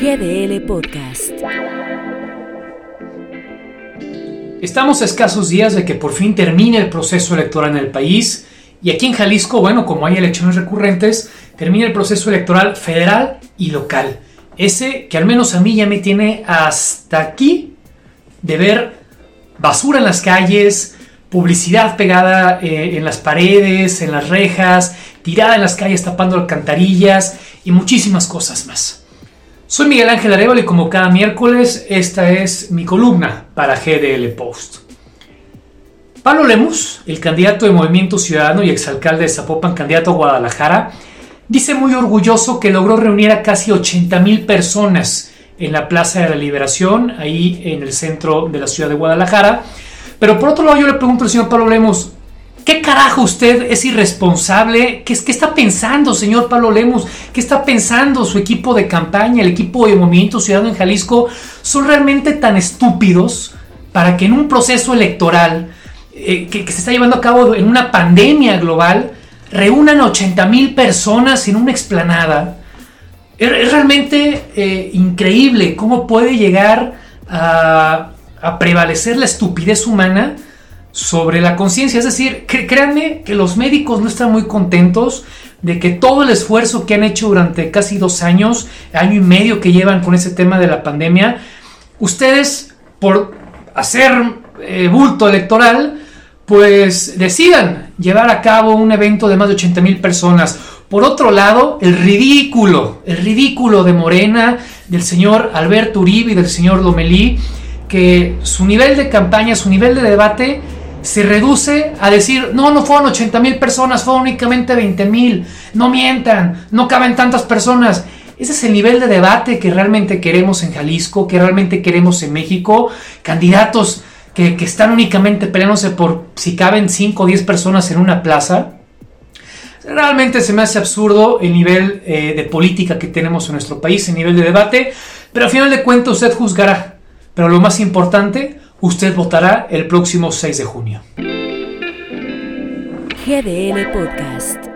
GDL Podcast. Estamos a escasos días de que por fin termine el proceso electoral en el país y aquí en Jalisco, bueno, como hay elecciones recurrentes, termina el proceso electoral federal y local. Ese que al menos a mí ya me tiene hasta aquí de ver basura en las calles, publicidad pegada eh, en las paredes, en las rejas, tirada en las calles tapando alcantarillas y muchísimas cosas más. Soy Miguel Ángel Arevalo y como cada miércoles esta es mi columna para GDL Post. Pablo Lemus, el candidato de Movimiento Ciudadano y exalcalde de Zapopan, candidato a Guadalajara, dice muy orgulloso que logró reunir a casi 80 mil personas en la Plaza de la Liberación, ahí en el centro de la ciudad de Guadalajara. Pero por otro lado yo le pregunto al señor Pablo Lemus, ¿Qué carajo usted es irresponsable? ¿Qué, ¿Qué, está pensando, señor Pablo Lemus? ¿Qué está pensando su equipo de campaña, el equipo de Movimiento Ciudadano en Jalisco? ¿Son realmente tan estúpidos para que en un proceso electoral eh, que, se está llevando a cabo en una pandemia global reúnan 80 mil personas en una explanada? Es, realmente eh, increíble cómo puede llegar a prevalecer la estupidez humana sobre la conciencia. Es decir, créanme que los médicos no están muy contentos de que todo el esfuerzo que han hecho durante casi dos años, año y medio que llevan con ese tema de la pandemia, ustedes por hacer eh, bulto electoral, pues decidan llevar a cabo un evento de más de 80 mil personas. Por otro lado, el ridículo, el ridículo de Morena, del señor Alberto Uribe y del señor Lomelí, que su nivel de campaña, su nivel de debate se reduce a decir, no, no fueron 80 mil personas, fueron únicamente 20 mil, no mientan, no caben tantas personas. Ese es el nivel de debate que realmente queremos en Jalisco, que realmente queremos en México. Candidatos que, están únicamente peleándose por si caben 5 o 10 personas en una plaza. Realmente se me hace absurdo el nivel eh, de política que tenemos en nuestro país, el nivel de debate, pero al final de cuentas usted juzgará. Pero lo más importante, Usted votará el próximo 6 de junio. GDL Podcast.